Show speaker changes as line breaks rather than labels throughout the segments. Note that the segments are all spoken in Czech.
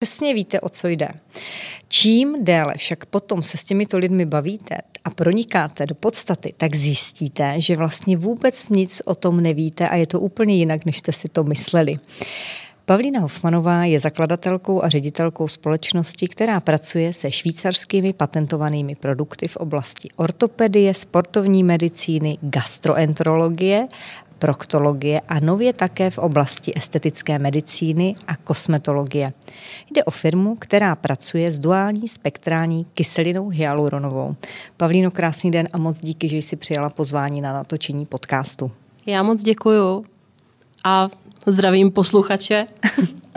Přesně víte, o co jde. Čím déle však potom se s těmito lidmi bavíte a pronikáte do podstaty, tak zjistíte, že vlastně vůbec nic o tom nevíte a je to úplně jinak, než jste si to mysleli. Pavlína Hofmanová je zakladatelkou a ředitelkou společnosti, která pracuje se švýcarskými patentovanými produkty v oblasti ortopedie, sportovní medicíny, gastroenterologie proktologie a nově také v oblasti estetické medicíny a kosmetologie. Jde o firmu, která pracuje s duální spektrální kyselinou hyaluronovou. Pavlíno, krásný den a moc díky, že jsi přijala pozvání na natočení podcastu.
Já moc děkuju a zdravím posluchače.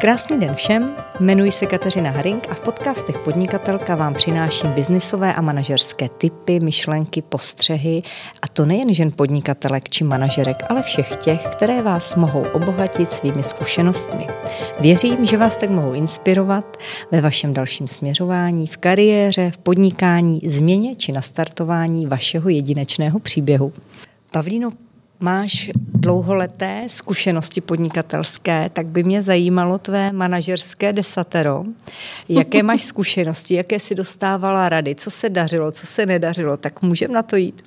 Krásný den všem, jmenuji se Kateřina Haring a v podcastech Podnikatelka vám přináším biznisové a manažerské typy, myšlenky, postřehy a to nejen žen podnikatelek či manažerek, ale všech těch, které vás mohou obohatit svými zkušenostmi. Věřím, že vás tak mohou inspirovat ve vašem dalším směřování, v kariéře, v podnikání, změně či nastartování vašeho jedinečného příběhu. Pavlíno, máš dlouholeté zkušenosti podnikatelské, tak by mě zajímalo tvé manažerské desatero. Jaké máš zkušenosti, jaké si dostávala rady, co se dařilo, co se nedařilo, tak můžeme na to jít.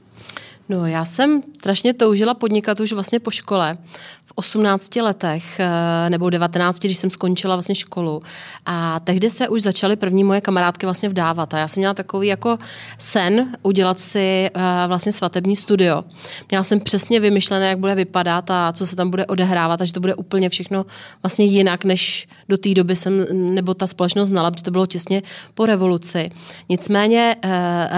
No, já jsem strašně toužila podnikat už vlastně po škole. V 18 letech eh, nebo 19, když jsem skončila vlastně školu. A tehdy se už začaly první moje kamarádky vlastně vdávat. A já jsem měla takový jako sen udělat si eh, vlastně svatební studio. Měla jsem přesně vymyšlené, jak bude vypadat a co se tam bude odehrávat, a že to bude úplně všechno vlastně jinak, než do té doby jsem nebo ta společnost znala, protože to bylo těsně po revoluci. Nicméně eh,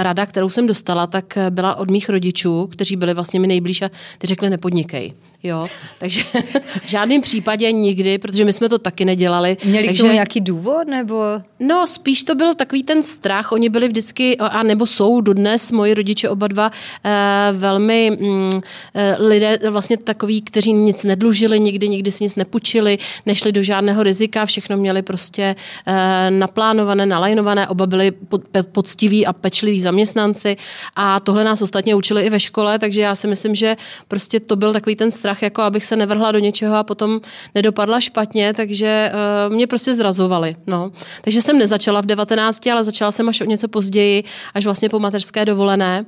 rada, kterou jsem dostala, tak byla od mých rodičů, kteří byli vlastně mi nejblíž a ty řekli nepodnikej. Jo, takže v žádném případě nikdy, protože my jsme to taky nedělali.
Měli
takže,
k tomu nějaký důvod, nebo?
No, spíš to byl takový ten strach. Oni byli vždycky, a nebo jsou dodnes, moji rodiče oba dva, eh, velmi mm, eh, lidé vlastně takový, kteří nic nedlužili, nikdy, nikdy si nic nepůjčili, nešli do žádného rizika, všechno měli prostě eh, naplánované, nalajnované, oba byli pod, poctiví a pečliví zaměstnanci a tohle nás ostatně učili i ve škole, takže já si myslím, že prostě to byl takový ten strach strach, jako abych se nevrhla do něčeho a potom nedopadla špatně, takže uh, mě prostě zrazovali. No. Takže jsem nezačala v 19, ale začala jsem až o něco později, až vlastně po mateřské dovolené.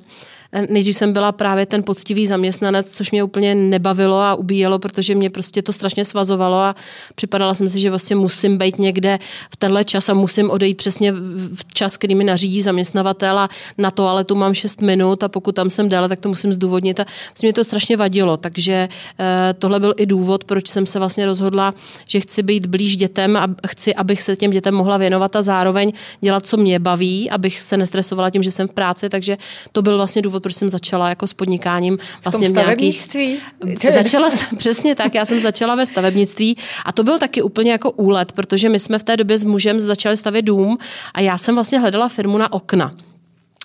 Nejdřív jsem byla právě ten poctivý zaměstnanec, což mě úplně nebavilo a ubíjelo, protože mě prostě to strašně svazovalo a připadala jsem si, že vlastně musím být někde v tenhle čas a musím odejít přesně v čas, který mi nařídí zaměstnavatel a na to ale tu mám 6 minut a pokud tam jsem déle, tak to musím zdůvodnit a vlastně mě to strašně vadilo, takže eh, tohle byl i důvod, proč jsem se vlastně rozhodla, že chci být blíž dětem a chci, abych se těm dětem mohla věnovat a zároveň dělat, co mě baví, abych se nestresovala tím, že jsem v práci, takže to byl vlastně důvod, proč jsem začala jako s podnikáním
vlastně v tom stavebnictví?
Nějakých, začala jsem, přesně tak, já jsem začala ve stavebnictví a to byl taky úplně jako úlet, protože my jsme v té době s mužem začali stavět dům a já jsem vlastně hledala firmu na okna.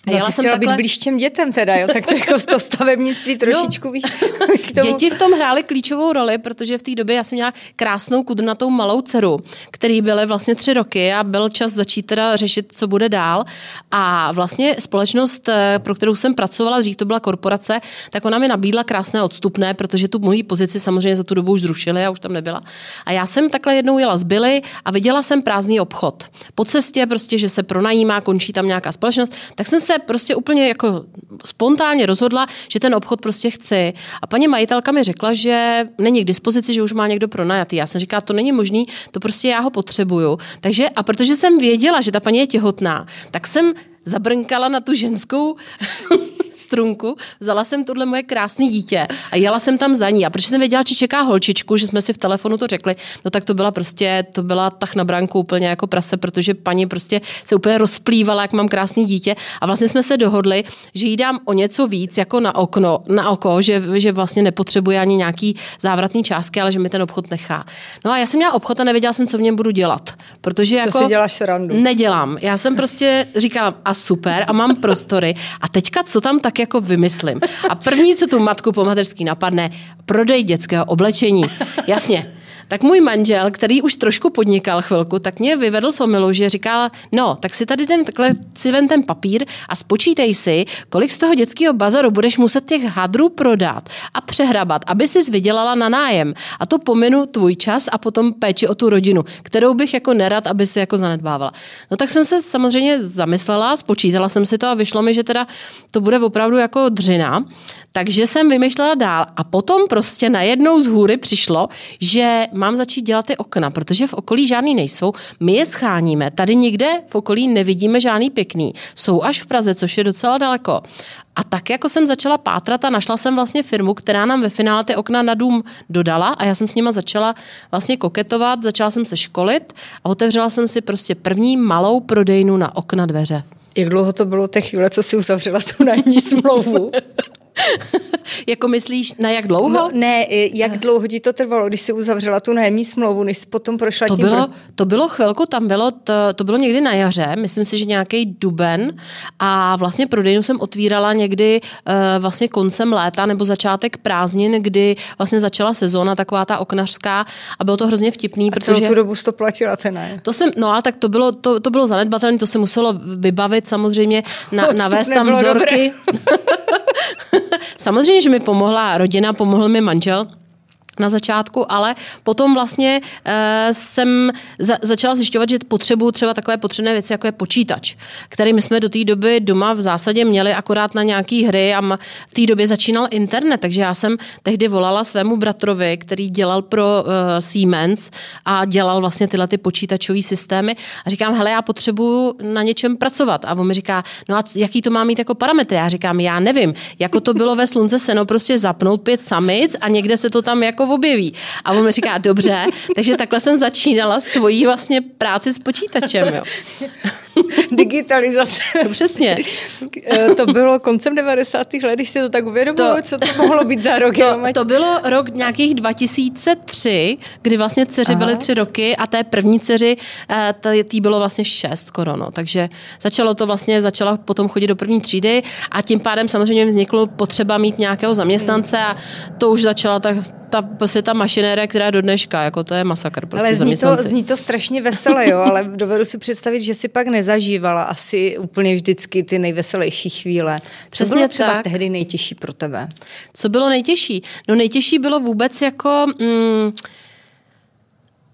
No, ty jsem takhle... být blíž těm dětem teda, jo? tak to jako z toho stavebnictví no, trošičku no, víš.
K tomu... Děti v tom hrály klíčovou roli, protože v té době já jsem měla krásnou kudrnatou malou dceru, který byly vlastně tři roky a byl čas začít teda řešit, co bude dál. A vlastně společnost, eh, pro kterou jsem pracovala, dřív to byla korporace, tak ona mi nabídla krásné odstupné, protože tu moji pozici samozřejmě za tu dobu už zrušili a už tam nebyla. A já jsem takhle jednou jela z Billy a viděla jsem prázdný obchod. Po cestě prostě, že se pronajímá, končí tam nějaká společnost, tak jsem se prostě úplně jako spontánně rozhodla, že ten obchod prostě chci. A paní majitelka mi řekla, že není k dispozici, že už má někdo pronajatý. Já jsem říkala, to není možný, to prostě já ho potřebuju. Takže a protože jsem věděla, že ta paní je těhotná, tak jsem zabrnkala na tu ženskou strunku, vzala jsem tohle moje krásné dítě a jela jsem tam za ní. A protože jsem věděla, že čeká holčičku, že jsme si v telefonu to řekli, no tak to byla prostě, to byla tak na branku úplně jako prase, protože paní prostě se úplně rozplývala, jak mám krásný dítě. A vlastně jsme se dohodli, že jí dám o něco víc jako na okno, na oko, že, že vlastně nepotřebuje ani nějaký závratný částky, ale že mi ten obchod nechá. No a já jsem měla obchod a nevěděla jsem, co v něm budu dělat. Protože jako
to si děláš srandu.
Nedělám. Já jsem prostě říkala, a super, a mám prostory. A teďka, co tam tak jako vymyslím. A první, co tu matku po mateřský napadne, prodej dětského oblečení. Jasně, tak můj manžel, který už trošku podnikal chvilku, tak mě vyvedl z omilu, že říkal, no, tak si tady ten, takhle si ven ten papír a spočítej si, kolik z toho dětského bazaru budeš muset těch hadrů prodat a přehrabat, aby si vydělala na nájem. A to pominu tvůj čas a potom péči o tu rodinu, kterou bych jako nerad, aby si jako zanedbávala. No tak jsem se samozřejmě zamyslela, spočítala jsem si to a vyšlo mi, že teda to bude opravdu jako dřina. Takže jsem vymýšlela dál a potom prostě najednou z hůry přišlo, že mám začít dělat ty okna, protože v okolí žádný nejsou. My je scháníme, tady nikde v okolí nevidíme žádný pěkný. Jsou až v Praze, což je docela daleko. A tak jako jsem začala pátrat a našla jsem vlastně firmu, která nám ve finále ty okna na dům dodala a já jsem s nima začala vlastně koketovat, začala jsem se školit a otevřela jsem si prostě první malou prodejnu na okna dveře.
Jak dlouho to bylo té chvíle, co si uzavřela tu nájemní smlouvu?
jako myslíš, na jak dlouho? No,
ne, jak dlouho ti to trvalo, když jsi uzavřela tu nájemní smlouvu, než jsi potom prošla
to
tím...
Bylo, to bylo chvilku, tam bylo, to, to bylo někdy na jaře, myslím si, že nějaký duben a vlastně prodejnu jsem otvírala někdy uh, vlastně koncem léta nebo začátek prázdnin, kdy vlastně začala sezóna taková ta oknařská a bylo to hrozně vtipný,
a protože... tu dobu to platila ten ne?
To jsem, no ale tak to bylo, to, to bylo zanedbatelné, to se muselo vybavit samozřejmě, na, navést tam vzorky. Samozřejmě, že mi pomohla rodina, pomohl mi manžel, na začátku, ale potom vlastně uh, jsem za, začala zjišťovat, že potřebuju třeba takové potřebné věci, jako je počítač, který my jsme do té doby doma v zásadě měli akorát na nějaké hry a v té době začínal internet, takže já jsem tehdy volala svému bratrovi, který dělal pro uh, Siemens a dělal vlastně tyhle ty počítačové systémy a říkám, hele, já potřebuju na něčem pracovat. A on mi říká, no a jaký to má mít jako parametry? Já říkám, já nevím, jako to bylo ve slunce seno, prostě zapnout pět samic a někde se to tam jako objeví. A on mi říká, dobře, takže takhle jsem začínala svoji vlastně práci s počítačem. Jo.
Digitalizace.
Přesně.
Eh, to bylo koncem 90. let, když se to tak uvědomilo, co to mohlo být za rok?
To, to bylo rok nějakých 2003, kdy vlastně dceři Aha. byly tři roky a té první dceři, eh, tý bylo vlastně šest korono. Takže začalo to vlastně, začala potom chodit do první třídy a tím pádem samozřejmě vzniklo potřeba mít nějakého zaměstnance a to už začala tak ta, prostě ta mašinéra, která do dneška, jako to je masakr. Prostě
ale zní to, zní to strašně veselé, jo, ale dovedu si představit, že si pak nezažívala asi úplně vždycky ty nejveselější chvíle. Přesně Co bylo třeba tak. tehdy nejtěžší pro tebe?
Co bylo nejtěžší? No nejtěžší bylo vůbec jako... Mm,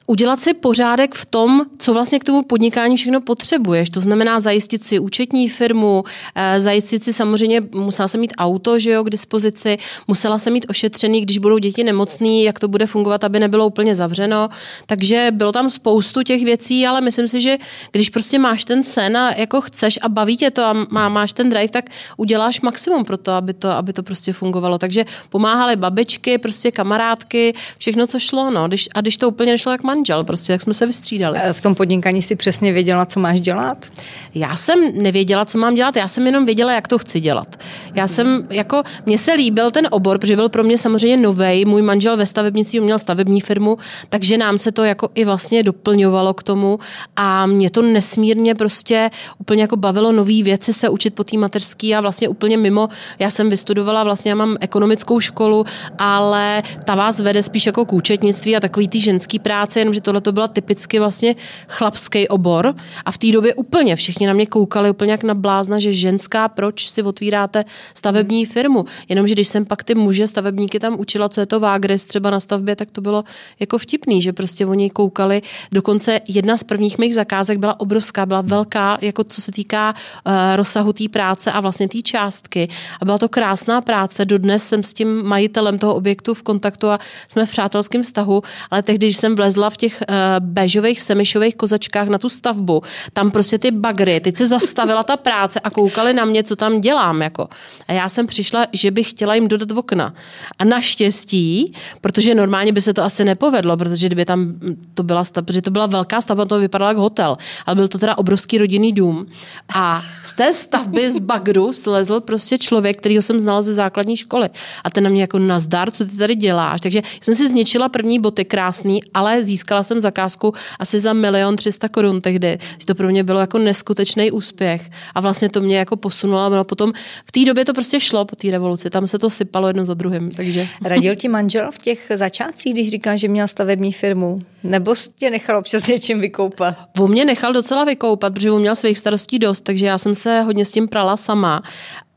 udělat si pořádek v tom, co vlastně k tomu podnikání všechno potřebuješ. To znamená zajistit si účetní firmu, eh, zajistit si samozřejmě, musela jsem mít auto že jo, k dispozici, musela jsem mít ošetřený, když budou děti nemocný, jak to bude fungovat, aby nebylo úplně zavřeno. Takže bylo tam spoustu těch věcí, ale myslím si, že když prostě máš ten sen a jako chceš a baví tě to a má, máš ten drive, tak uděláš maximum pro to, aby to, aby to prostě fungovalo. Takže pomáhaly babičky, prostě kamarádky, všechno, co šlo. No. A když to úplně nešlo, jak manžel, prostě jak jsme se vystřídali.
V tom podnikání si přesně věděla, co máš dělat?
Já jsem nevěděla, co mám dělat, já jsem jenom věděla, jak to chci dělat. Já jsem, jako, mně se líbil ten obor, protože byl pro mě samozřejmě nový. Můj manžel ve stavebnictví měl stavební firmu, takže nám se to jako i vlastně doplňovalo k tomu a mě to nesmírně prostě úplně jako bavilo nové věci se učit po té mateřský a vlastně úplně mimo. Já jsem vystudovala, vlastně já mám ekonomickou školu, ale ta vás vede spíš jako k účetnictví a takový ty ženský práce, jenomže tohle to byla typicky vlastně chlapský obor a v té době úplně všichni na mě koukali úplně jak na blázna, že ženská, proč si otvíráte stavební firmu. Jenomže když jsem pak ty muže stavebníky tam učila, co je to vágres třeba na stavbě, tak to bylo jako vtipný, že prostě oni koukali. Dokonce jedna z prvních mých zakázek byla obrovská, byla velká, jako co se týká uh, rozsahu té práce a vlastně té částky. A byla to krásná práce. Dodnes jsem s tím majitelem toho objektu v kontaktu a jsme v přátelském vztahu, ale tehdy, když jsem vlezla v těch uh, bežových semišových kozačkách na tu stavbu. Tam prostě ty bagry, teď se zastavila ta práce a koukali na mě, co tam dělám. Jako. A já jsem přišla, že bych chtěla jim dodat okna. A naštěstí, protože normálně by se to asi nepovedlo, protože kdyby tam to byla stavba, protože to byla velká stavba, to vypadalo jako hotel, ale byl to teda obrovský rodinný dům. A z té stavby z bagru slezl prostě člověk, kterýho jsem znala ze základní školy. A ten na mě jako nazdar, co ty tady děláš. Takže jsem si zničila první boty krásný, ale získala získala jsem zakázku asi za milion 300 korun tehdy. To pro mě bylo jako neskutečný úspěch a vlastně to mě jako posunulo. No potom v té době to prostě šlo po té revoluci, tam se to sypalo jedno za druhým. Takže.
Radil ti manžel v těch začátcích, když říká, že měl stavební firmu? Nebo tě nechal občas něčím vykoupat?
On mě nechal docela vykoupat, protože on měl svých starostí dost, takže já jsem se hodně s tím prala sama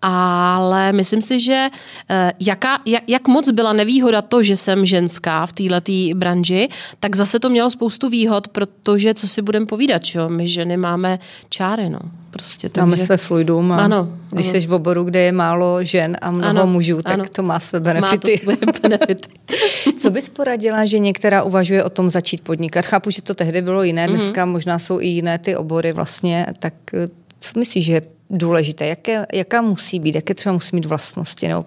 ale myslím si, že eh, jaká, jak, jak moc byla nevýhoda to, že jsem ženská v této branži, tak zase to mělo spoustu výhod, protože co si budeme povídat, čo? my ženy máme čáry, no. Prostě,
takže... Máme své fluidum a ano, když jsi v oboru, kde je málo žen a mnoho ano, mužů, tak ano. to má své benefity.
Má to své benefity.
Co bys poradila, že některá uvažuje o tom začít podnikat? Chápu, že to tehdy bylo jiné, mhm. dneska mm-hmm. možná jsou i jiné ty obory vlastně, tak eh, co myslíš, že je důležité? Jaké, jaká musí být? Jaké třeba musí mít vlastnosti? Nebo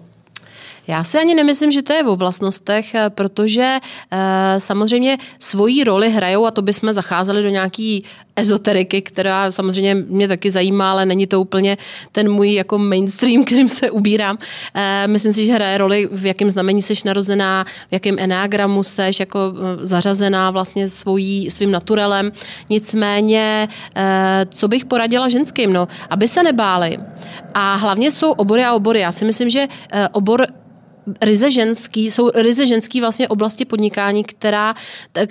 já si ani nemyslím, že to je o vlastnostech, eh, protože e, samozřejmě svoji roli hrajou a to bychom zacházeli do nějaký ezoteriky, která samozřejmě mě taky zajímá, ale není to úplně ten můj jako mainstream, kterým se ubírám. E, myslím si, že hraje roli, v jakém znamení seš narozená, v jakém enágramu seš jako zařazená vlastně svojí, svým naturelem. Nicméně, co bych poradila ženským? No, aby se nebáli. A hlavně jsou obory a obory. Já si myslím, že obor ryze ženský, jsou ryze ženský vlastně oblasti podnikání, která,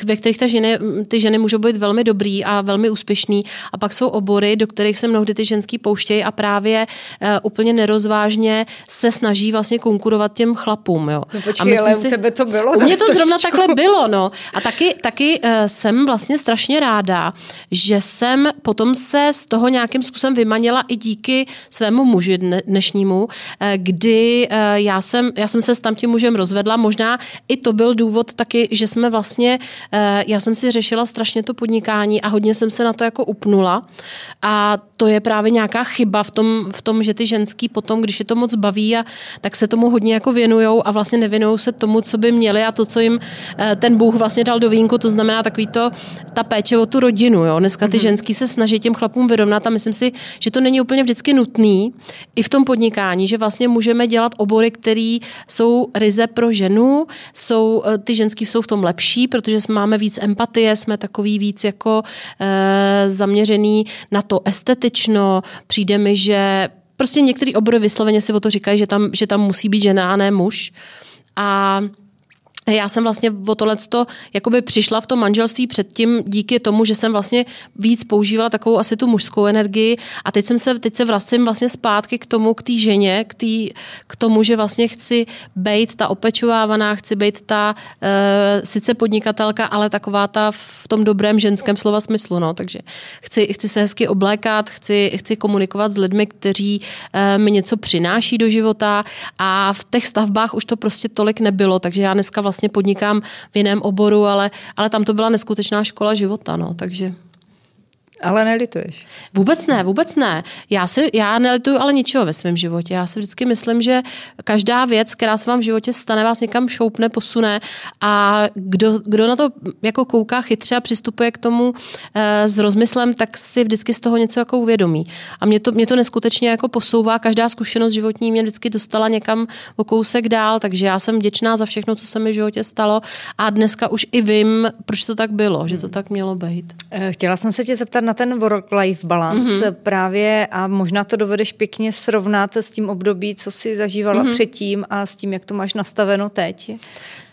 ve kterých ta ženy, ty ženy můžou být velmi dobrý a velmi úspěšný. A pak jsou obory, do kterých se mnohdy ty ženský pouštějí a právě uh, úplně nerozvážně se snaží vlastně konkurovat těm chlapům. Jo.
No počkej, a myslím ale si, u tebe to bylo.
U mě to zrovna trošku. takhle bylo. No. A taky, taky uh, jsem vlastně strašně ráda, že jsem potom se z toho nějakým způsobem vymanila i díky svému muži dnešnímu, uh, kdy uh, já jsem, já jsem se s tamtím mužem rozvedla. Možná i to byl důvod taky, že jsme vlastně, eh, já jsem si řešila strašně to podnikání a hodně jsem se na to jako upnula. A to je právě nějaká chyba v tom, v tom že ty ženský potom, když je to moc baví, a, tak se tomu hodně jako věnujou a vlastně nevěnují se tomu, co by měli a to, co jim eh, ten Bůh vlastně dal do vínku, to znamená takový to, ta péče o tu rodinu. Jo. Dneska ty mm-hmm. ženský se snaží těm chlapům vyrovnat a myslím si, že to není úplně vždycky nutný i v tom podnikání, že vlastně můžeme dělat obory, které jsou ryze pro ženu, jsou, eh, ty ženský jsou v tom lepší, protože máme víc empatie, jsme takový víc jako e, zaměřený na to estetično, přijde mi, že prostě některý obory vysloveně si o to říkají, že tam, že tam musí být žena a ne muž. A já jsem vlastně o tohle jakoby přišla v tom manželství předtím díky tomu, že jsem vlastně víc používala takovou asi tu mužskou energii. A teď jsem se, teď se vracím vlastně zpátky k tomu, k té ženě, k, tý, k tomu, že vlastně chci být ta opečovávaná, chci být ta e, sice podnikatelka, ale taková ta v tom dobrém ženském slova smyslu, no, takže chci, chci se hezky oblékat, chci, chci komunikovat s lidmi, kteří e, mi něco přináší do života. A v těch stavbách už to prostě tolik nebylo, takže já dneska vlastně vlastně podnikám v jiném oboru, ale, ale tam to byla neskutečná škola života, no, takže
ale nelituješ?
Vůbec ne, vůbec ne. Já, si, já nelituju ale ničeho ve svém životě. Já si vždycky myslím, že každá věc, která se vám v životě stane, vás někam šoupne, posune a kdo, kdo na to jako kouká chytře a přistupuje k tomu e, s rozmyslem, tak si vždycky z toho něco jako uvědomí. A mě to, mě to neskutečně jako posouvá. Každá zkušenost životní mě vždycky dostala někam o kousek dál, takže já jsem vděčná za všechno, co se mi v životě stalo a dneska už i vím, proč to tak bylo, že to tak mělo být.
Eh, chtěla jsem se tě zeptat na ten work-life balance mm-hmm. právě a možná to dovedeš pěkně srovnat s tím období, co jsi zažívala mm-hmm. předtím a s tím, jak to máš nastaveno teď.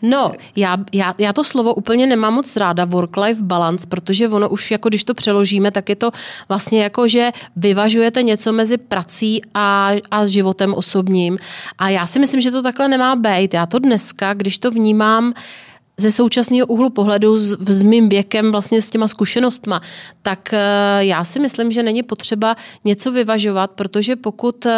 No, já, já, já to slovo úplně nemám moc ráda, work-life balance, protože ono už, jako když to přeložíme, tak je to vlastně jako, že vyvažujete něco mezi prací a, a životem osobním. A já si myslím, že to takhle nemá být. Já to dneska, když to vnímám, ze současného úhlu pohledu s, s mým věkem, vlastně s těma zkušenostma, tak uh, já si myslím, že není potřeba něco vyvažovat, protože pokud uh,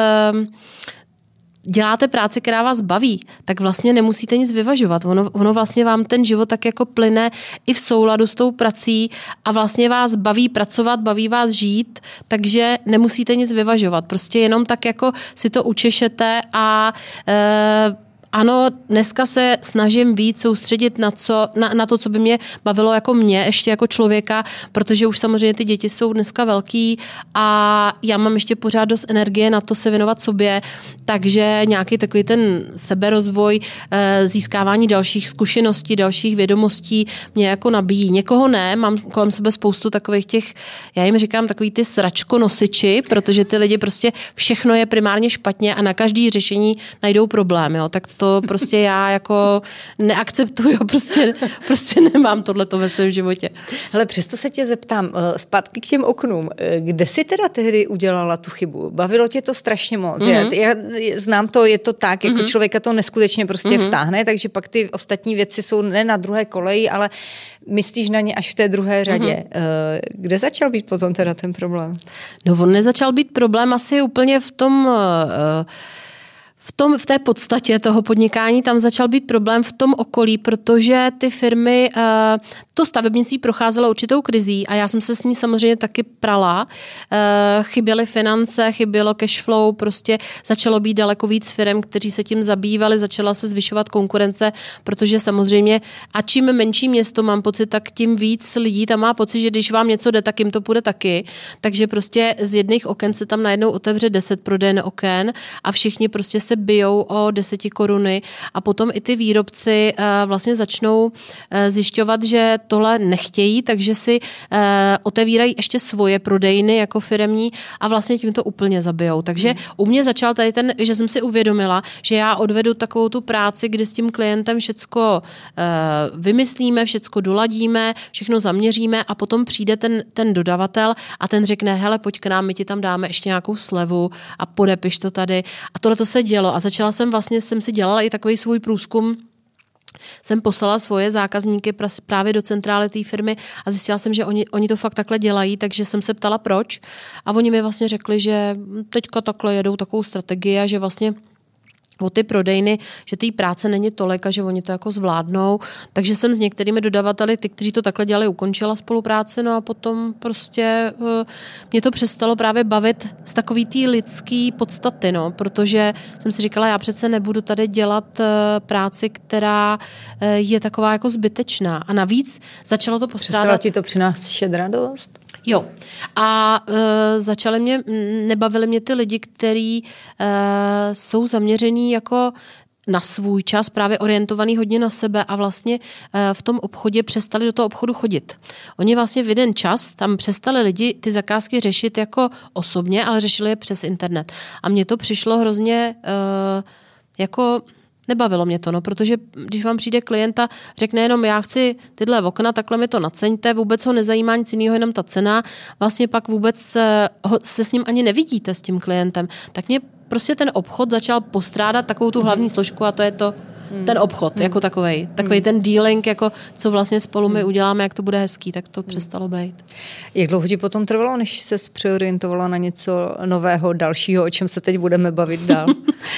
děláte práci, která vás baví, tak vlastně nemusíte nic vyvažovat. Ono, ono vlastně vám ten život tak jako plyne i v souladu s tou prací a vlastně vás baví pracovat, baví vás žít, takže nemusíte nic vyvažovat. Prostě jenom tak jako si to učešete a e, ano, dneska se snažím víc soustředit na, co, na, na to, co by mě bavilo jako mě, ještě jako člověka, protože už samozřejmě ty děti jsou dneska velký a já mám ještě pořád dost energie na to se věnovat sobě, takže nějaký takový ten seberozvoj, eh, získávání dalších zkušeností, dalších vědomostí mě jako nabíjí. Někoho ne, mám kolem sebe spoustu takových těch, já jim říkám takový ty sračko nosiči, protože ty lidi prostě všechno je primárně špatně a na každý řešení najdou problém, jo. tak to prostě já jako neakceptuju, prostě, prostě nemám tohleto ve svém životě.
Hele, přesto se tě zeptám, eh, zpátky k těm oknům, eh, kde jsi teda tehdy udělala tu chybu? Bavilo tě to strašně moc. Mm-hmm. Já, já znám to, je to tak, jako mm-hmm. člověka to neskutečně prostě mm-hmm. vtáhne, takže pak ty ostatní věci jsou ne na druhé koleji, ale myslíš na ně až v té druhé řadě. Mm-hmm. Kde začal být potom teda ten problém?
No on nezačal být problém asi úplně v tom... Uh, v, tom, v té podstatě toho podnikání tam začal být problém v tom okolí, protože ty firmy, eh, to stavebnictví procházelo určitou krizí a já jsem se s ní samozřejmě taky prala. Eh, chyběly finance, chybělo cash flow, prostě začalo být daleko víc firm, kteří se tím zabývali, začala se zvyšovat konkurence, protože samozřejmě a čím menší město mám pocit, tak tím víc lidí tam má pocit, že když vám něco jde, tak jim to půjde taky. Takže prostě z jedných oken se tam najednou otevře 10 prodejn oken a všichni prostě se bijou o deseti koruny a potom i ty výrobci eh, vlastně začnou eh, zjišťovat, že tohle nechtějí, takže si eh, otevírají ještě svoje prodejny jako firemní a vlastně tím to úplně zabijou. Takže u mě začal tady ten, že jsem si uvědomila, že já odvedu takovou tu práci, kdy s tím klientem všecko vymyslíme, všecko doladíme, všechno zaměříme a potom přijde ten, ten dodavatel a ten řekne, hele, pojď k nám, my ti tam dáme ještě nějakou slevu a podepiš to tady. A tohle to se dělo bavilo a začala jsem vlastně, jsem si dělala i takový svůj průzkum, jsem poslala svoje zákazníky právě do centrály té firmy a zjistila jsem, že oni, oni to fakt takhle dělají, takže jsem se ptala proč. A oni mi vlastně řekli, že teďka takhle jedou takovou strategii a že vlastně o ty prodejny, že té práce není tolik a že oni to jako zvládnou. Takže jsem s některými dodavateli, ty, kteří to takhle dělali, ukončila spolupráci, no a potom prostě uh, mě to přestalo právě bavit z takový té lidský podstaty, no, protože jsem si říkala, já přece nebudu tady dělat uh, práci, která uh, je taková jako zbytečná. A navíc začalo to postrádat. Přestala
ti to přinášet radost?
Jo. A uh, začaly mě, nebavily mě ty lidi, kteří uh, jsou zaměření jako na svůj čas, právě orientovaný hodně na sebe a vlastně v tom obchodě přestali do toho obchodu chodit. Oni vlastně v jeden čas tam přestali lidi ty zakázky řešit jako osobně, ale řešili je přes internet. A mně to přišlo hrozně jako Nebavilo mě to, no, protože když vám přijde klienta, řekne jenom já chci tyhle okna, takhle mi to naceňte, vůbec ho nezajímá nic jiného, jenom ta cena, vlastně pak vůbec se, se s ním ani nevidíte s tím klientem, tak mě prostě ten obchod začal postrádat takovou tu hlavní složku a to je to, hmm. ten obchod hmm. jako takový, takový hmm. ten dealing, jako co vlastně spolu my hmm. uděláme, jak to bude hezký, tak to hmm. přestalo být.
Jak dlouho ti potom trvalo, než se přeorientovala na něco nového, dalšího, o čem se teď budeme bavit dál?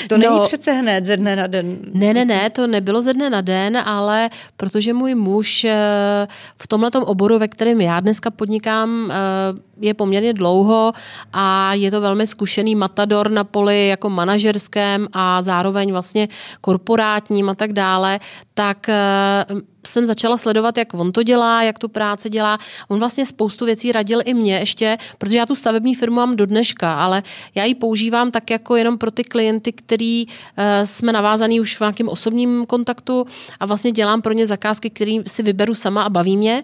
To no, není přece hned ze dne na den.
Ne, ne, ne, to nebylo ze dne na den, ale protože můj muž eh, v tomhle oboru, ve kterém já dneska podnikám, eh, je poměrně dlouho a je to velmi zkušený matador na poli jako manažerském a zároveň vlastně a tak dále, tak eh, jsem začala sledovat, jak on to dělá, jak tu práci dělá. On vlastně spoustu věcí radil i mě ještě, protože já tu stavební firmu mám do dneška, ale já ji používám tak jako jenom pro ty klienty, který uh, jsme navázaný už v nějakém osobním kontaktu a vlastně dělám pro ně zakázky, které si vyberu sama a baví mě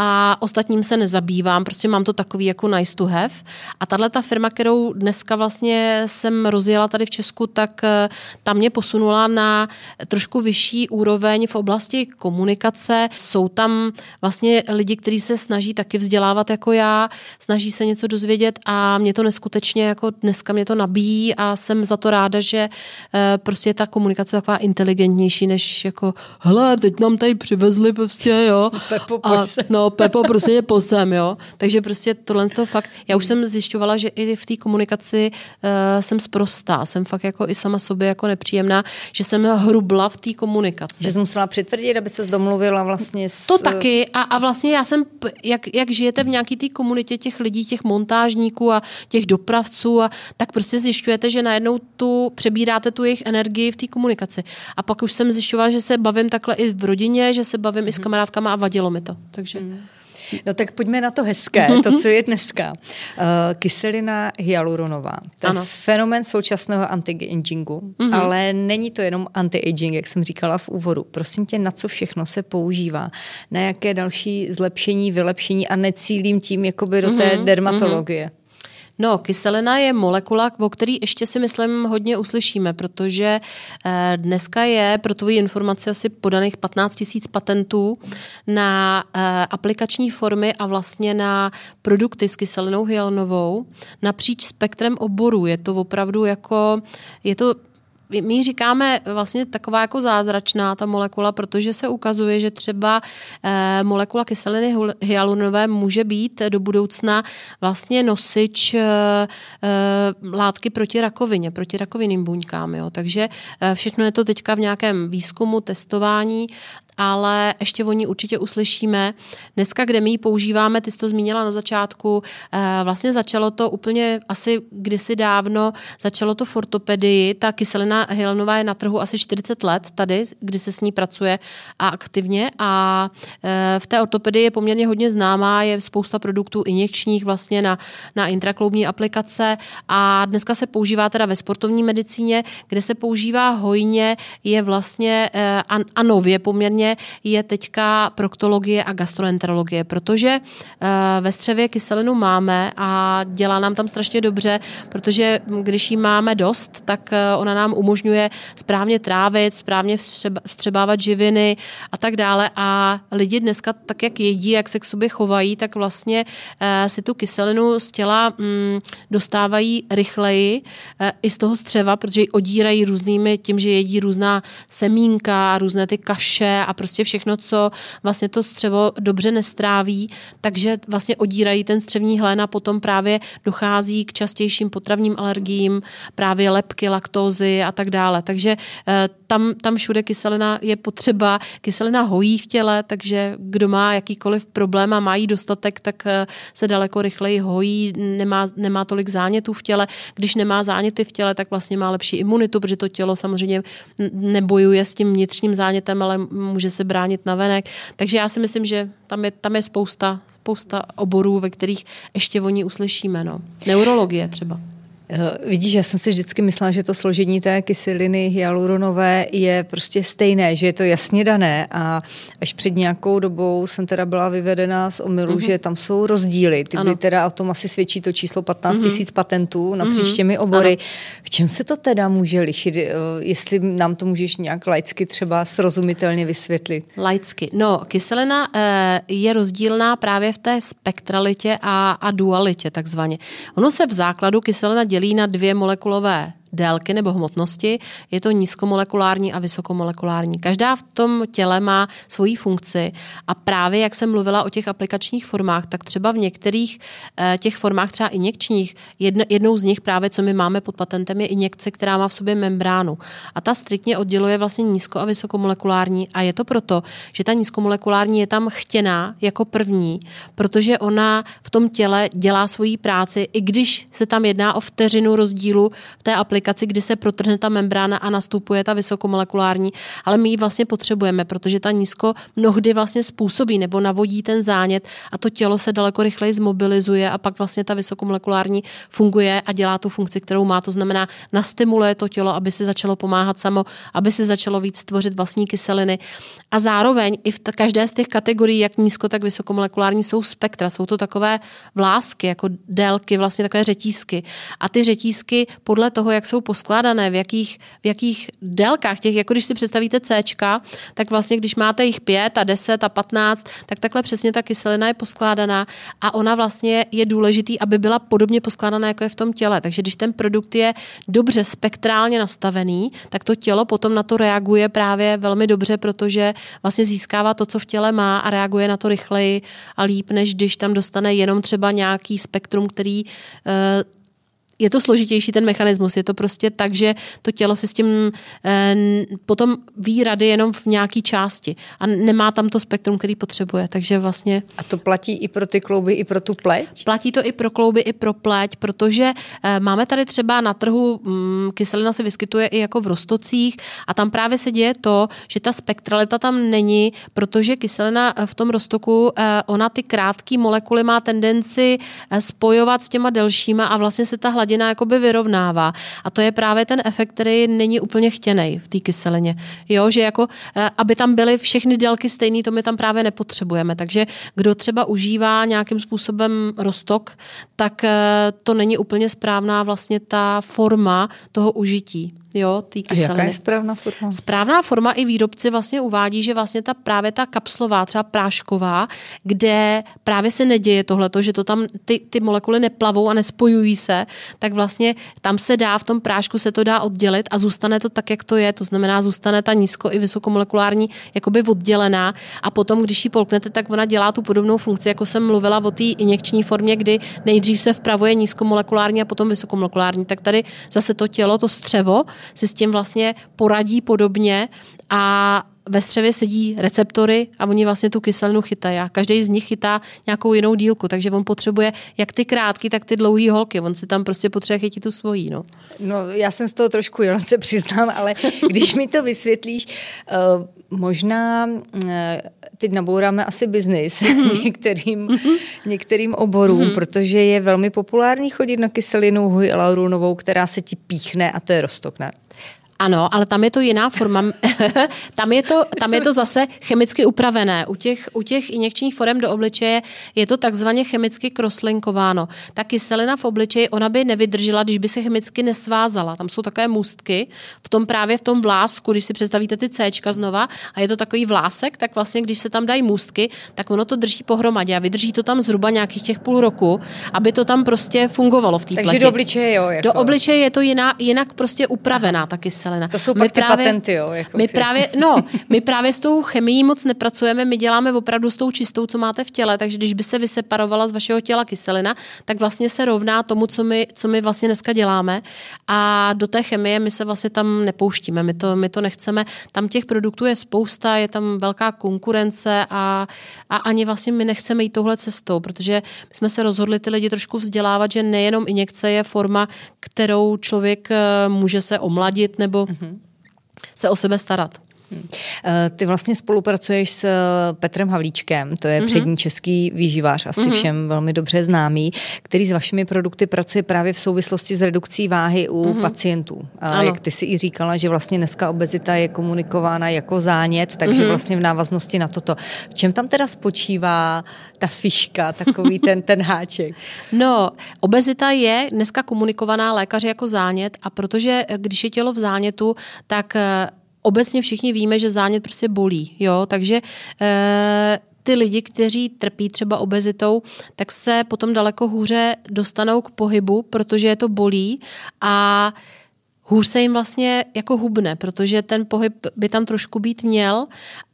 a ostatním se nezabývám, prostě mám to takový jako nice to have. A tahle ta firma, kterou dneska vlastně jsem rozjela tady v Česku, tak uh, tam mě posunula na trošku vyšší úroveň v oblasti komunikace komunikace. Jsou tam vlastně lidi, kteří se snaží taky vzdělávat jako já, snaží se něco dozvědět a mě to neskutečně jako dneska mě to nabíjí a jsem za to ráda, že eh, prostě ta komunikace je taková inteligentnější, než jako hele, teď nám tady přivezli prostě, jo.
Pepo, a,
no, Pepo, prostě je posem, jo. Takže prostě tohle z toho fakt, já už jsem zjišťovala, že i v té komunikaci uh, jsem sprostá, jsem fakt jako i sama sobě jako nepříjemná, že jsem hrubla v té komunikaci.
Že jsi musela přitvrdit, aby se domluvila vlastně s...
To taky a, a vlastně já jsem, jak, jak žijete v nějaký té komunitě těch lidí, těch montážníků a těch dopravců, a, tak prostě zjišťujete, že najednou tu přebíráte tu jejich energii v té komunikaci. A pak už jsem zjišťovala, že se bavím takhle i v rodině, že se bavím mm. i s kamarádkama a vadilo mi to. Takže... Mm.
No tak pojďme na to hezké, to, co je dneska. Uh, kyselina hyaluronová. To ano. je fenomen současného anti-agingu, mm-hmm. ale není to jenom anti-aging, jak jsem říkala v úvodu. Prosím tě, na co všechno se používá? Na jaké další zlepšení, vylepšení a necílím tím jakoby do té mm-hmm. dermatologie? Mm-hmm.
No, kyselina je molekula, o který ještě si myslím hodně uslyšíme, protože eh, dneska je pro tvoji informaci asi podaných 15 tisíc patentů na eh, aplikační formy a vlastně na produkty s kyselinou hyaluronovou napříč spektrem oborů. Je to opravdu jako, je to my říkáme vlastně taková jako zázračná ta molekula, protože se ukazuje, že třeba eh, molekula kyseliny hyaluronové může být do budoucna vlastně nosič eh, eh, látky proti rakovině, proti rakovinným buňkám. Jo. Takže všechno je to teďka v nějakém výzkumu, testování ale ještě o ní určitě uslyšíme. Dneska, kde my ji používáme, ty jsi to zmínila na začátku, eh, vlastně začalo to úplně asi kdysi dávno, začalo to v ortopedii, ta kyselina hyaluronová je na trhu asi 40 let tady, kdy se s ní pracuje a aktivně. A eh, v té ortopedii je poměrně hodně známá, je spousta produktů injekčních vlastně na, na intrakloubní aplikace. A dneska se používá teda ve sportovní medicíně, kde se používá hojně, je vlastně eh, a nově poměrně je teďka proktologie a gastroenterologie, protože eh, ve střevě kyselinu máme a dělá nám tam strašně dobře, protože když jí máme dost, tak eh, ona nám umožňuje správně trávit, správně vstřebávat živiny a tak dále. A lidi dneska tak, jak jedí, jak se k sobě chovají, tak vlastně eh, si tu kyselinu z těla mm, dostávají rychleji i z toho střeva, protože ji odírají různými tím, že jedí různá semínka, různé ty kaše a prostě všechno, co vlastně to střevo dobře nestráví, takže vlastně odírají ten střevní hlen a potom právě dochází k častějším potravním alergiím, právě lepky, laktózy a tak dále. Takže eh, tam, tam všude kyselina je potřeba, kyselina hojí v těle, takže kdo má jakýkoliv problém a má jí dostatek, tak eh, se daleko rychleji hojí, nemá, nemá tolik zánětů v těle. Když nemá záněty v těle, tak vlastně má lepší imunitu, protože to tělo samozřejmě nebojuje s tím vnitřním zánětem, ale může se bránit na venek. Takže já si myslím, že tam je, tam je spousta, spousta oborů, ve kterých ještě o ní uslyšíme. No. Neurologie třeba.
Eh, vidíš, já jsem si vždycky myslela, že to složení té kyseliny hyaluronové je prostě stejné, že je to jasně dané a až před nějakou dobou jsem teda byla vyvedena z omylu, mm-hmm. že tam jsou rozdíly. Ty by teda o tom asi svědčí to číslo 15 000 mm-hmm. patentů napříč mm-hmm. těmi obory. Ano. V čem se to teda může lišit? Eh, jestli nám to můžeš nějak laicky třeba srozumitelně vysvětlit.
Laicky. No, kyselina eh, je rozdílná právě v té spektralitě a, a dualitě takzvaně. Ono se v základu kyselina dělí dělí na dvě molekulové délky nebo hmotnosti. Je to nízkomolekulární a vysokomolekulární. Každá v tom těle má svoji funkci a právě jak jsem mluvila o těch aplikačních formách, tak třeba v některých eh, těch formách, třeba injekčních, jednou z nich právě, co my máme pod patentem, je injekce, která má v sobě membránu. A ta striktně odděluje vlastně nízko a vysokomolekulární a je to proto, že ta nízkomolekulární je tam chtěná jako první, protože ona v tom těle dělá svoji práci, i když se tam jedná o vteřinu rozdílu v té aplikaci aplikaci, kdy se protrhne ta membrána a nastupuje ta vysokomolekulární, ale my ji vlastně potřebujeme, protože ta nízko mnohdy vlastně způsobí nebo navodí ten zánět a to tělo se daleko rychleji zmobilizuje a pak vlastně ta vysokomolekulární funguje a dělá tu funkci, kterou má. To znamená, nastimuluje to tělo, aby si začalo pomáhat samo, aby si začalo víc tvořit vlastní kyseliny. A zároveň i v každé z těch kategorií, jak nízko, tak vysokomolekulární, jsou spektra. Jsou to takové vlásky, jako délky, vlastně takové řetízky. A ty řetízky podle toho, jak jsou poskládané, v jakých, v jakých délkách těch, jako když si představíte C, tak vlastně když máte jich 5 a 10 a 15, tak takhle přesně ta kyselina je poskládaná a ona vlastně je důležitý, aby byla podobně poskládaná, jako je v tom těle. Takže když ten produkt je dobře spektrálně nastavený, tak to tělo potom na to reaguje právě velmi dobře, protože vlastně získává to, co v těle má a reaguje na to rychleji a líp, než když tam dostane jenom třeba nějaký spektrum, který eh, je to složitější ten mechanismus. Je to prostě tak, že to tělo si s tím eh, potom ví rady jenom v nějaké části a nemá tam to spektrum, který potřebuje. Takže vlastně...
A to platí i pro ty klouby, i pro tu pleť?
Platí to i pro klouby, i pro pleť, protože eh, máme tady třeba na trhu, hm, kyselina se vyskytuje i jako v rostocích a tam právě se děje to, že ta spektralita tam není, protože kyselina v tom roztoku, eh, ona ty krátké molekuly má tendenci eh, spojovat s těma delšíma a vlastně se ta hladina jakoby vyrovnává. A to je právě ten efekt, který není úplně chtěný v té kyselině. Jo, že jako, eh, aby tam byly všechny délky stejné, to my tam právě nepotřebujeme. Takže kdo třeba užívá nějakým způsobem rostok, tak to není úplně správná vlastně ta forma toho užití jo, té kyseliny.
A jaká je správná forma?
Správná forma i výrobci vlastně uvádí, že vlastně ta právě ta kapslová, třeba prášková, kde právě se neděje tohleto, že to tam ty, ty molekuly neplavou a nespojují se, tak vlastně tam se dá, v tom prášku se to dá oddělit a zůstane to tak, jak to je. To znamená, zůstane ta nízko i vysokomolekulární jakoby oddělená a potom, když ji polknete, tak ona dělá tu podobnou funkci, jako jsem mluvila o té injekční formě, kdy nejdřív se vpravuje nízkomolekulární a potom vysokomolekulární. Tak tady zase to tělo, to střevo, si s tím vlastně poradí podobně a ve střevě sedí receptory a oni vlastně tu kyselinu chytají. A každý z nich chytá nějakou jinou dílku, takže on potřebuje jak ty krátké, tak ty dlouhé holky. On si tam prostě potřebuje chytit tu svojí. No.
no já jsem z toho trošku jenom se přiznám, ale když mi to vysvětlíš, uh, možná uh, teď nabouráme asi biznis mm-hmm. některým, mm-hmm. některým oborům, mm-hmm. protože je velmi populární chodit na kyselinu hyaluronovou, která se ti píchne a to je rostok, ne?
Ano, ale tam je to jiná forma. tam, je to, tam je to zase chemicky upravené. U těch, u těch injekčních forem do obličeje je to takzvaně chemicky kroslinkováno. Ta kyselina v obličeji, ona by nevydržela, když by se chemicky nesvázala. Tam jsou takové můstky v tom právě v tom vlásku, když si představíte ty C znova a je to takový vlásek, tak vlastně, když se tam dají můstky, tak ono to drží pohromadě a vydrží to tam zhruba nějakých těch půl roku, aby to tam prostě fungovalo v té
Takže do obličeje, jo.
Jako... Do obličeje je to jiná, jinak prostě upravená ta kyselina kyselina.
To jsou pak my ty právě, patenty, jo? Jako
my právě, no, my právě s tou chemií moc nepracujeme, my děláme opravdu s tou čistou, co máte v těle, takže když by se vyseparovala z vašeho těla kyselina, tak vlastně se rovná tomu, co my, co my vlastně dneska děláme a do té chemie my se vlastně tam nepouštíme, my to, my to nechceme. Tam těch produktů je spousta, je tam velká konkurence a, a ani vlastně my nechceme jít touhle cestou, protože my jsme se rozhodli ty lidi trošku vzdělávat, že nejenom injekce je forma, kterou člověk eh, může se omladit nebo mm-hmm. se o sebe starat. Hmm.
Eh, ty vlastně spolupracuješ s eh, Petrem Havlíčkem, to je mm-hmm. přední český výživář, asi mm-hmm. všem velmi dobře známý, který s vašimi produkty pracuje právě v souvislosti s redukcí váhy u mm-hmm. pacientů. A jak ty si i říkala, že vlastně dneska obezita je komunikována jako zánět, takže mm-hmm. vlastně v návaznosti na toto. V čem tam teda spočívá ta fiška, takový ten, ten háček?
No, obezita je dneska komunikovaná lékaři jako zánět a protože eh, když je tělo v zánětu, tak obecně všichni víme, že zánět prostě bolí, jo, takže e, ty lidi, kteří trpí třeba obezitou, tak se potom daleko hůře dostanou k pohybu, protože je to bolí a hůř se jim vlastně jako hubne, protože ten pohyb by tam trošku být měl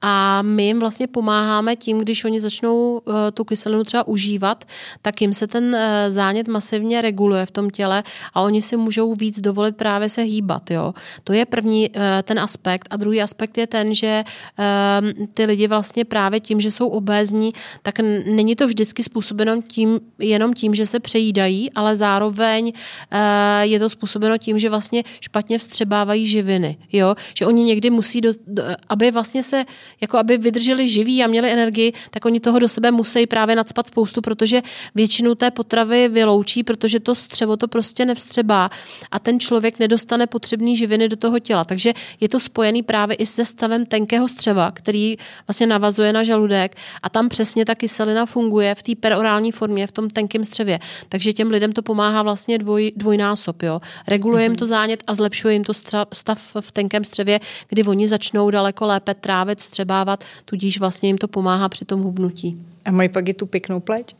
a my jim vlastně pomáháme tím, když oni začnou uh, tu kyselinu třeba užívat, tak jim se ten uh, zánět masivně reguluje v tom těle a oni si můžou víc dovolit právě se hýbat. Jo. To je první uh, ten aspekt a druhý aspekt je ten, že uh, ty lidi vlastně právě tím, že jsou obézní, tak není to vždycky způsobeno tím, jenom tím, že se přejídají, ale zároveň je to způsobeno tím, že vlastně špatně vstřebávají živiny. Jo? Že oni někdy musí, do, do, aby vlastně se, jako aby vydrželi živí a měli energii, tak oni toho do sebe musí právě nadspat spoustu, protože většinu té potravy vyloučí, protože to střevo to prostě nevstřebá a ten člověk nedostane potřebné živiny do toho těla. Takže je to spojený právě i se stavem tenkého střeva, který vlastně navazuje na žaludek a tam přesně ta kyselina funguje v té perorální formě, v tom tenkém střevě. Takže těm lidem to pomáhá vlastně dvoj, dvojnásob. Jo. Reguluje jim to zánět a zlepšuje jim to stav v tenkém střevě, kdy oni začnou daleko lépe trávit, střebávat, tudíž vlastně jim to pomáhá při tom hubnutí.
A mají pak i tu pěknou pleť?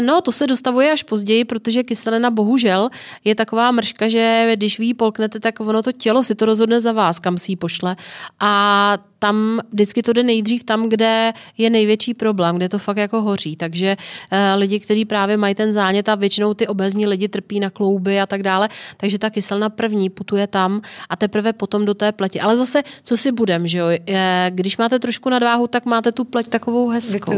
No, to se dostavuje až později, protože kyselina bohužel je taková mrška, že když vy ji polknete, tak ono to tělo si to rozhodne za vás, kam si ji pošle. A tam vždycky to jde nejdřív tam, kde je největší problém, kde to fakt jako hoří. Takže uh, lidi, kteří právě mají ten zánět a většinou ty obezní lidi trpí na klouby a tak dále, takže ta kyselina první putuje tam a teprve potom do té pleti. Ale zase, co si budem, že jo? Když máte trošku nadváhu, tak máte tu pleť takovou hezkou.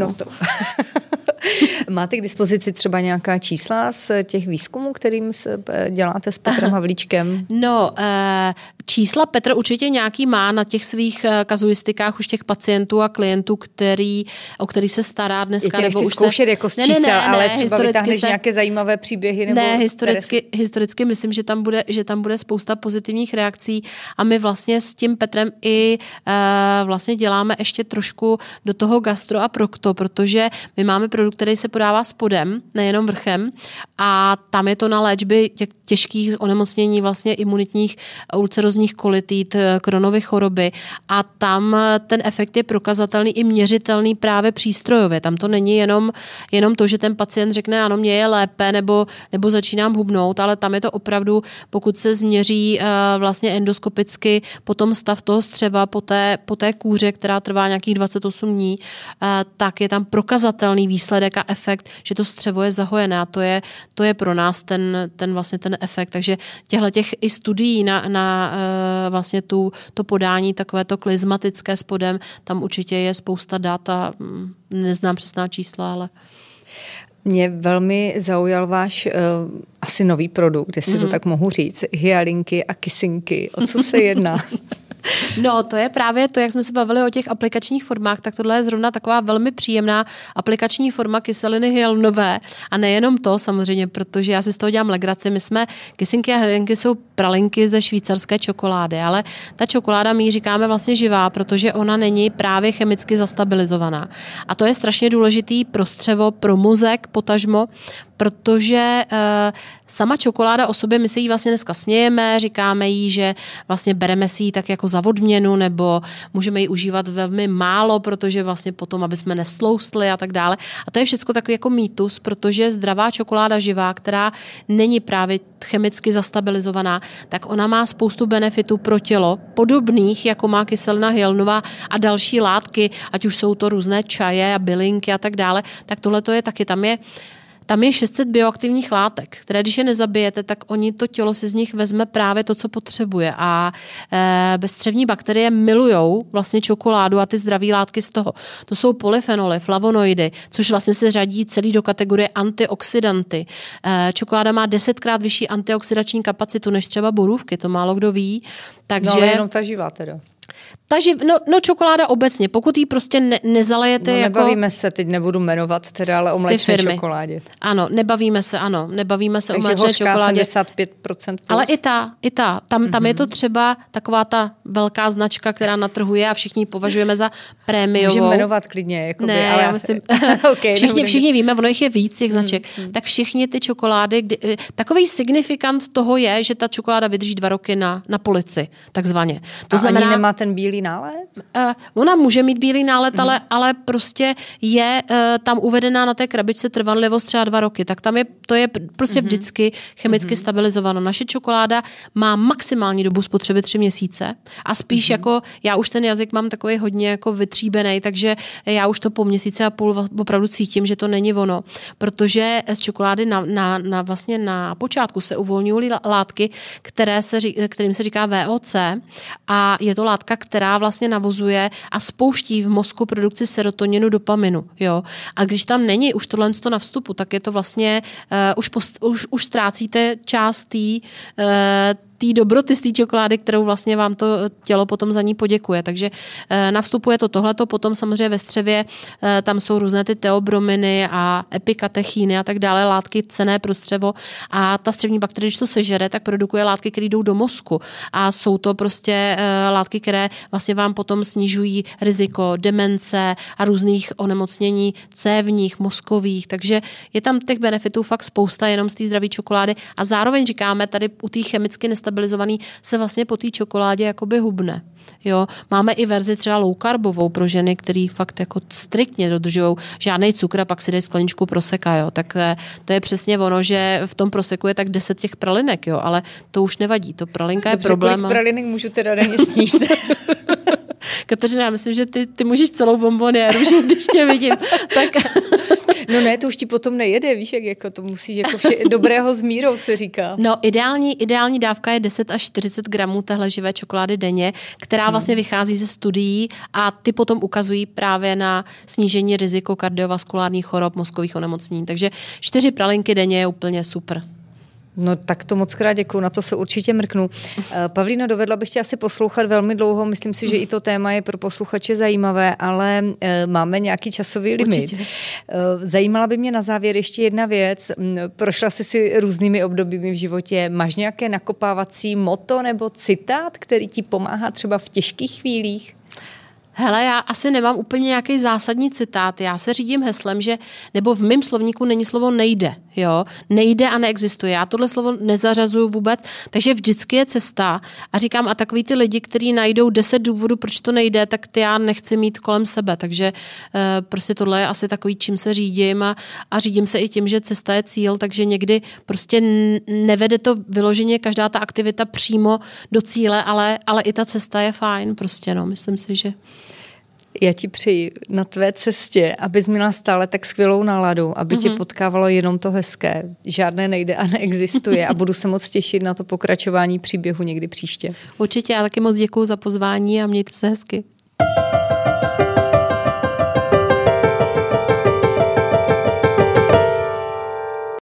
Máte k dispozici třeba nějaká čísla z těch výzkumů, kterým děláte s Petrem Havlíčkem?
No, eh, čísla Petr určitě nějaký má na těch svých eh, kazuistikách už těch pacientů a klientů, který, o který se stará dneska.
nebo už zkoušet se... jako z čísel, ne, ne, ne, ale ne, třeba vytáhneš se... nějaké zajímavé příběhy? Nebo
ne, historicky, které... historicky myslím, že tam, bude, že tam bude spousta pozitivních reakcí a my vlastně s tím Petrem i uh, vlastně děláme ještě trošku do toho gastro a prokto, protože my máme produkt, který se podává spodem, nejenom vrchem a tam je to na léčby těžkých onemocnění vlastně imunitních ulcerozních kolitit, kronové choroby a tam ten efekt je prokazatelný i měřitelný právě přístrojově. Tam to není jenom, jenom to, že ten pacient řekne, ano, mě je lépe nebo, nebo začínám hubnout, ale tam je to opravdu, pokud se změří uh, vlastně endoskopicky potom stav toho střeva po té, po té kůře, která trvá nějakých 28 dní, tak je tam prokazatelný výsledek a efekt, že to střevo je zahojené a to je, to je pro nás ten, ten vlastně ten efekt. Takže těchto těch i studií na, na uh, vlastně tu, to podání takové to klizmatické spodem, tam určitě je spousta dat a mm, neznám přesná čísla, ale...
Mě velmi zaujal váš uh, asi nový produkt, jestli mm-hmm. to mhm. tak mohu říct, hyalinky a kisinky. O co se jedná?
No, to je právě to, jak jsme se bavili o těch aplikačních formách, tak tohle je zrovna taková velmi příjemná aplikační forma kyseliny hyaluronové. A nejenom to samozřejmě, protože já si z toho dělám legraci. My jsme, kysinky a hyalinky jsou pralinky ze švýcarské čokolády, ale ta čokoláda my říkáme vlastně živá, protože ona není právě chemicky zastabilizovaná. A to je strašně důležitý pro střevo, pro mozek, potažmo, protože uh, sama čokoláda o sobě, my se jí vlastně dneska smějeme, říkáme jí, že vlastně bereme si ji tak jako za odměnu, nebo můžeme ji užívat velmi málo, protože vlastně potom, aby jsme nesloustli a tak dále. A to je všechno takový jako mýtus, protože zdravá čokoláda živá, která není právě chemicky zastabilizovaná, tak ona má spoustu benefitů pro tělo, podobných, jako má kyselina hyaluronová a další látky, ať už jsou to různé čaje a bylinky a tak dále, tak tohle to je taky, tam je tam je 600 bioaktivních látek, které když je nezabijete, tak oni to tělo si z nich vezme právě to, co potřebuje. A e, bezstřevní bakterie milují vlastně čokoládu a ty zdravé látky z toho. To jsou polyfenoly, flavonoidy, což vlastně se řadí celý do kategorie antioxidanty. E, čokoláda má desetkrát vyšší antioxidační kapacitu než třeba borůvky, to málo kdo ví. Takže... No
ale jenom ta živá teda.
Ta živ, no, no čokoláda obecně, pokud ji prostě ne, nezalejete no,
jako... nebavíme se, teď nebudu jmenovat teda, ale o mléčné čokoládě.
Ano, nebavíme se, ano, nebavíme se Takže o mléčné čokoládě.
75%. Plus.
Ale i ta, i ta, tam, tam mm-hmm. je to mhm. třeba taková ta velká značka, která natrhuje a všichni považujeme za prémiovou.
Můžeme jmenovat klidně, jakoby,
ne, ale... já myslím, okay, všichni, všichni víme, ono jich je víc těch značek, mm-hmm. tak všichni ty čokolády, kdy, eh, takový signifikant toho je, že ta čokoláda vydrží dva roky na, na polici, takzvaně.
To a znamená, ani nemá ten bílý nálet?
Uh, ona může mít bílý nálet, mm. ale, ale prostě je uh, tam uvedená na té krabičce trvanlivost třeba dva roky, tak tam je, to je prostě mm. vždycky chemicky mm. stabilizováno. Naše čokoláda má maximální dobu spotřeby tři měsíce a spíš mm. jako, já už ten jazyk mám takový hodně jako vytříbený, takže já už to po měsíce a půl opravdu cítím, že to není ono, protože z čokolády na, na, na vlastně na počátku se uvolňují látky, které se, kterým se říká VOC a je to látka, která vlastně navozuje a spouští v mozku produkci serotoninu, dopaminu. Jo? A když tam není už tohle na vstupu, tak je to vlastně, uh, už, post, už, už ztrácíte část té uh, té dobroty z té čokolády, kterou vlastně vám to tělo potom za ní poděkuje. Takže eh, na vstupu je to tohleto, potom samozřejmě ve střevě eh, tam jsou různé ty teobrominy a epikatechíny a tak dále, látky cené pro střevo. A ta střevní bakterie, když to sežere, tak produkuje látky, které jdou do mozku. A jsou to prostě eh, látky, které vlastně vám potom snižují riziko demence a různých onemocnění cévních, mozkových, takže je tam těch benefitů fakt spousta jenom z té zdravé čokolády. A zároveň říkáme tady u té chemicky nestabilní stabilizovaný, se vlastně po té čokoládě jakoby hubne. Jo, máme i verzi třeba low carbovou pro ženy, který fakt jako striktně dodržují žádný cukr a pak si dají skleničku proseka, jo. Tak to je přesně ono, že v tom proseku je tak 10 těch pralinek, jo, ale to už nevadí, to pralinka Dobře, je problém.
Kolik pralinek můžu teda denně sníst?
Kateřina, myslím, že ty, ty můžeš celou bomboniéru, že když tě vidím. Tak...
No ne, to už ti potom nejede, víš, jak jako to musíš jako vše, dobrého s mírou se říká.
No ideální, ideální dávka je 10 až 40 gramů téhle živé čokolády denně, která hmm. vlastně vychází ze studií a ty potom ukazují právě na snížení riziko kardiovaskulárních chorob, mozkových onemocnění. Takže čtyři pralinky denně je úplně super.
No tak to moc krát děkuju, na to se určitě mrknu. Eh, Pavlíno, dovedla bych tě asi poslouchat velmi dlouho, myslím si, že i to téma je pro posluchače zajímavé, ale eh, máme nějaký časový limit. Určitě. Eh, zajímala by mě na závěr ještě jedna věc. Mm, prošla jsi si různými obdobími v životě. Máš nějaké nakopávací moto nebo citát, který ti pomáhá třeba v těžkých chvílích?
Hele, já asi nemám úplně nějaký zásadní citát. Já se řídím heslem, že nebo v mém slovníku není slovo nejde. Jo? Nejde a neexistuje. Já tohle slovo nezařazuju vůbec, takže vždycky je cesta. A říkám, a takový ty lidi, kteří najdou deset důvodů, proč to nejde, tak ty já nechci mít kolem sebe. Takže e, prostě tohle je asi takový, čím se řídím a, a řídím se i tím, že cesta je cíl, takže někdy prostě nevede to vyloženě každá ta aktivita přímo do cíle, ale, ale i ta cesta je fajn prostě, no, myslím si, že
já ti přeji na tvé cestě, abys měla stále tak skvělou náladu, aby mm-hmm. tě mhm. potkávalo jenom to hezké. Žádné nejde a neexistuje a budu se moc těšit na to pokračování příběhu někdy příště.
Určitě, já taky moc děkuji za pozvání a mějte se hezky. thank you